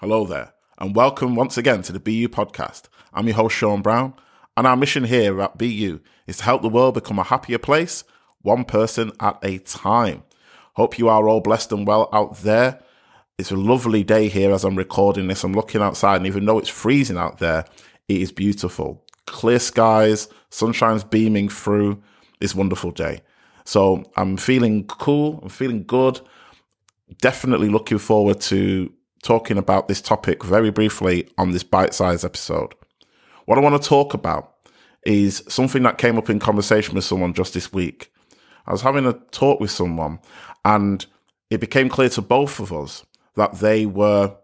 Hello there, and welcome once again to the BU podcast. I'm your host, Sean Brown, and our mission here at BU is to help the world become a happier place, one person at a time. Hope you are all blessed and well out there. It's a lovely day here as I'm recording this. I'm looking outside, and even though it's freezing out there, it is beautiful. Clear skies, sunshine's beaming through. This wonderful day. So I'm feeling cool. I'm feeling good. Definitely looking forward to talking about this topic very briefly on this bite sized episode. What I want to talk about is something that came up in conversation with someone just this week. I was having a talk with someone, and it became clear to both of us that they were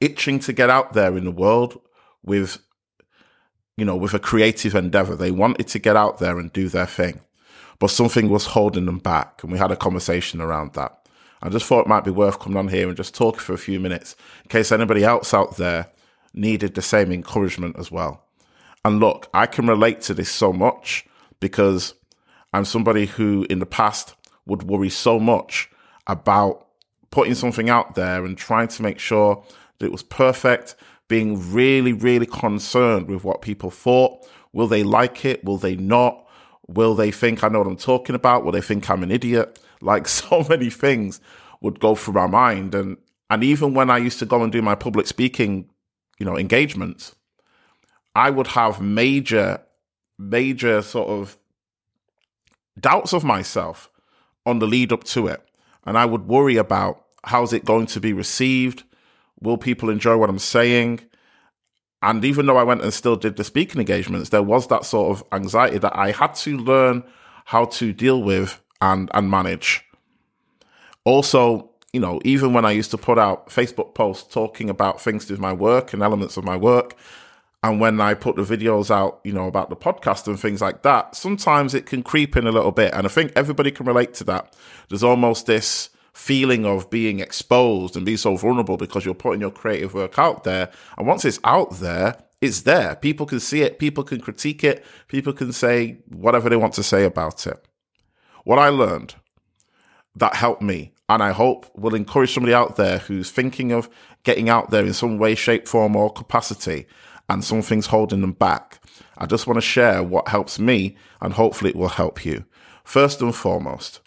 itching to get out there in the world with you know with a creative endeavor they wanted to get out there and do their thing but something was holding them back and we had a conversation around that I just thought it might be worth coming on here and just talking for a few minutes in case anybody else out there needed the same encouragement as well. And look, I can relate to this so much because I'm somebody who in the past would worry so much about putting something out there and trying to make sure that it was perfect, being really, really concerned with what people thought. Will they like it? Will they not? Will they think I know what I'm talking about? Will they think I'm an idiot? Like so many things would go through my mind. And and even when I used to go and do my public speaking, you know, engagements, I would have major, major sort of doubts of myself on the lead up to it. And I would worry about how's it going to be received? Will people enjoy what I'm saying? And even though I went and still did the speaking engagements, there was that sort of anxiety that I had to learn how to deal with and and manage. Also, you know, even when I used to put out Facebook posts talking about things with my work and elements of my work, and when I put the videos out, you know, about the podcast and things like that, sometimes it can creep in a little bit. And I think everybody can relate to that. There's almost this feeling of being exposed and being so vulnerable because you're putting your creative work out there. And once it's out there, it's there. People can see it, people can critique it, people can say whatever they want to say about it. What I learned that helped me, and I hope will encourage somebody out there who's thinking of getting out there in some way, shape, form, or capacity, and something's holding them back. I just want to share what helps me, and hopefully it will help you. First and foremost,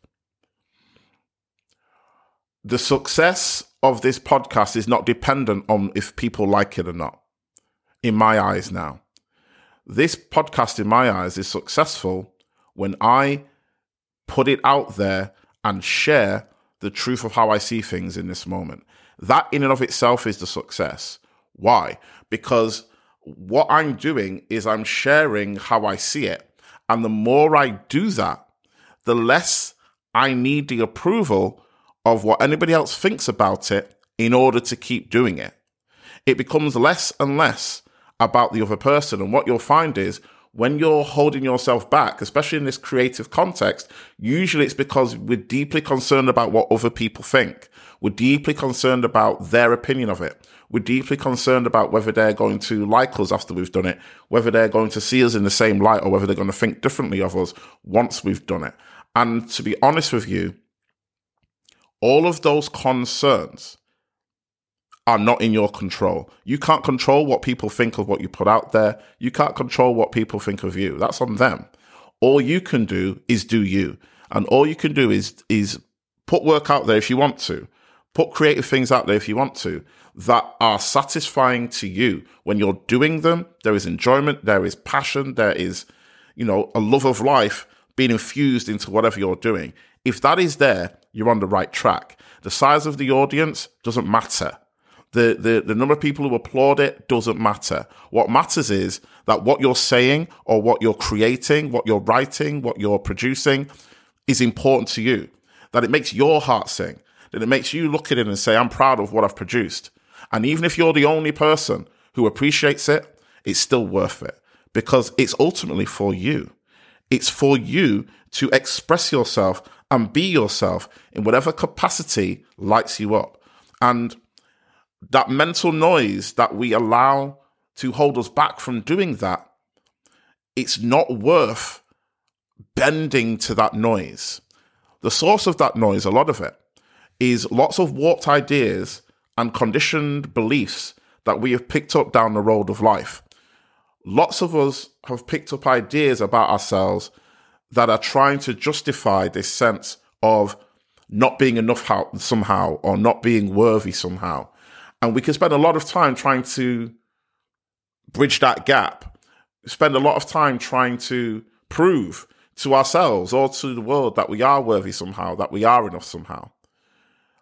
the success of this podcast is not dependent on if people like it or not, in my eyes now. This podcast, in my eyes, is successful when I put it out there and share the truth of how I see things in this moment. That in and of itself is the success. Why? Because what I'm doing is I'm sharing how I see it. And the more I do that, the less I need the approval of what anybody else thinks about it in order to keep doing it. It becomes less and less about the other person. And what you'll find is when you're holding yourself back, especially in this creative context, usually it's because we're deeply concerned about what other people think. We're deeply concerned about their opinion of it. We're deeply concerned about whether they're going to like us after we've done it, whether they're going to see us in the same light, or whether they're going to think differently of us once we've done it. And to be honest with you, all of those concerns are not in your control. You can't control what people think of what you put out there. You can't control what people think of you. That's on them. All you can do is do you. And all you can do is is put work out there if you want to. Put creative things out there if you want to that are satisfying to you. When you're doing them, there is enjoyment, there is passion, there is, you know, a love of life being infused into whatever you're doing. If that is there, you're on the right track. The size of the audience doesn't matter the, the, the number of people who applaud it doesn't matter. What matters is that what you're saying or what you're creating, what you're writing, what you're producing is important to you. That it makes your heart sing. That it makes you look at it and say, I'm proud of what I've produced. And even if you're the only person who appreciates it, it's still worth it because it's ultimately for you. It's for you to express yourself and be yourself in whatever capacity lights you up. And that mental noise that we allow to hold us back from doing that, it's not worth bending to that noise. The source of that noise, a lot of it, is lots of warped ideas and conditioned beliefs that we have picked up down the road of life. Lots of us have picked up ideas about ourselves that are trying to justify this sense of not being enough how, somehow or not being worthy somehow. And we can spend a lot of time trying to bridge that gap, spend a lot of time trying to prove to ourselves or to the world that we are worthy somehow, that we are enough somehow.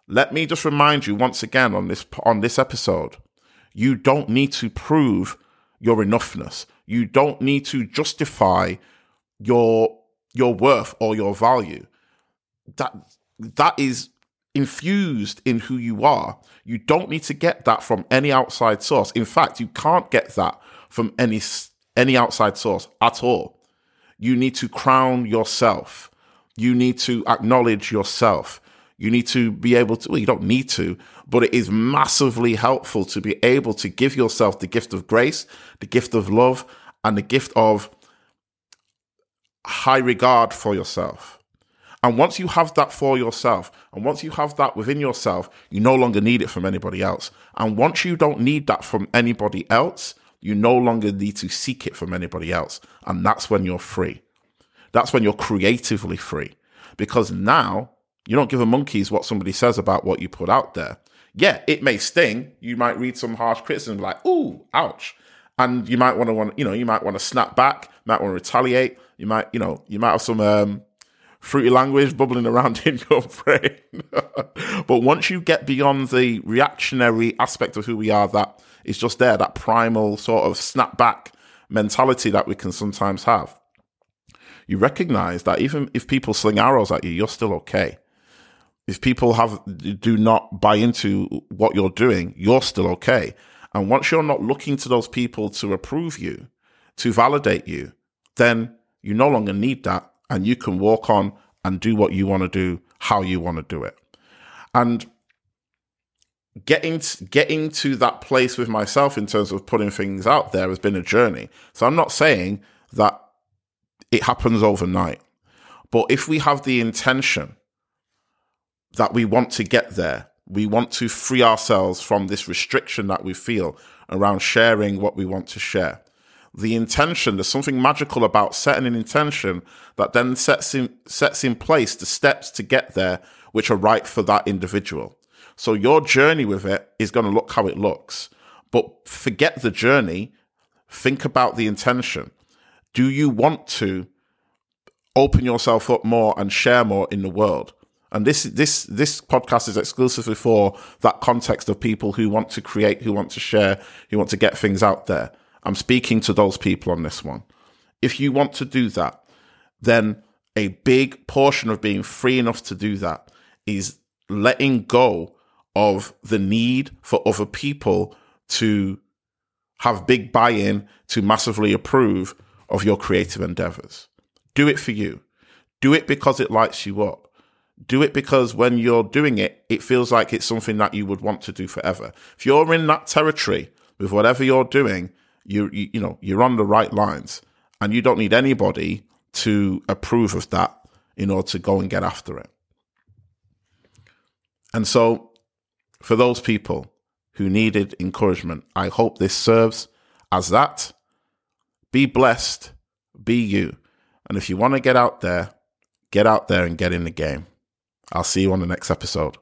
Let me just remind you once again on this on this episode, you don't need to prove your enoughness. You don't need to justify your your worth or your value. That that is infused in who you are. You don't need to get that from any outside source. In fact, you can't get that from any any outside source at all. You need to crown yourself. You need to acknowledge yourself. You need to be able to, well, you don't need to, but it is massively helpful to be able to give yourself the gift of grace, the gift of love, and the gift of high regard for yourself. And once you have that for yourself, and once you have that within yourself, you no longer need it from anybody else. And once you don't need that from anybody else, you no longer need to seek it from anybody else. And that's when you're free. That's when you're creatively free. Because now you don't give a monkeys what somebody says about what you put out there. Yeah, it may sting. You might read some harsh criticism like, ooh, ouch. And you might want to want, you know, you might want to snap back, might want to retaliate. You might, you know, you might have some um, fruity language bubbling around in your brain. but once you get beyond the reactionary aspect of who we are, that is just there, that primal sort of snap back mentality that we can sometimes have, you recognize that even if people sling arrows at you, you're still okay. If people have do not buy into what you're doing, you're still okay. And once you're not looking to those people to approve you, to validate you, then you no longer need that and you can walk on and do what you want to do, how you want to do it. And getting to, getting to that place with myself in terms of putting things out there has been a journey. So I'm not saying that it happens overnight. But if we have the intention that we want to get there, we want to free ourselves from this restriction that we feel around sharing what we want to share. The intention, there's something magical about setting an intention that then sets in, sets in place the steps to get there, which are right for that individual. So your journey with it is going to look how it looks. But forget the journey. Think about the intention. Do you want to open yourself up more and share more in the world? And this this this podcast is exclusively for that context of people who want to create, who want to share, who want to get things out there. I'm speaking to those people on this one. If you want to do that, then a big portion of being free enough to do that is letting go of the need for other people to have big buy in to massively approve of your creative endeavors. Do it for you. Do it because it lights you up do it because when you're doing it, it feels like it's something that you would want to do forever. If you're in that territory with whatever you're doing, you, you, you know, you're on the right lines and you don't need anybody to approve of that in order to go and get after it. And so for those people who needed encouragement, I hope this serves as that. Be blessed, be you. And if you want to get out there, get out there and get in the game. I'll see you on the next episode.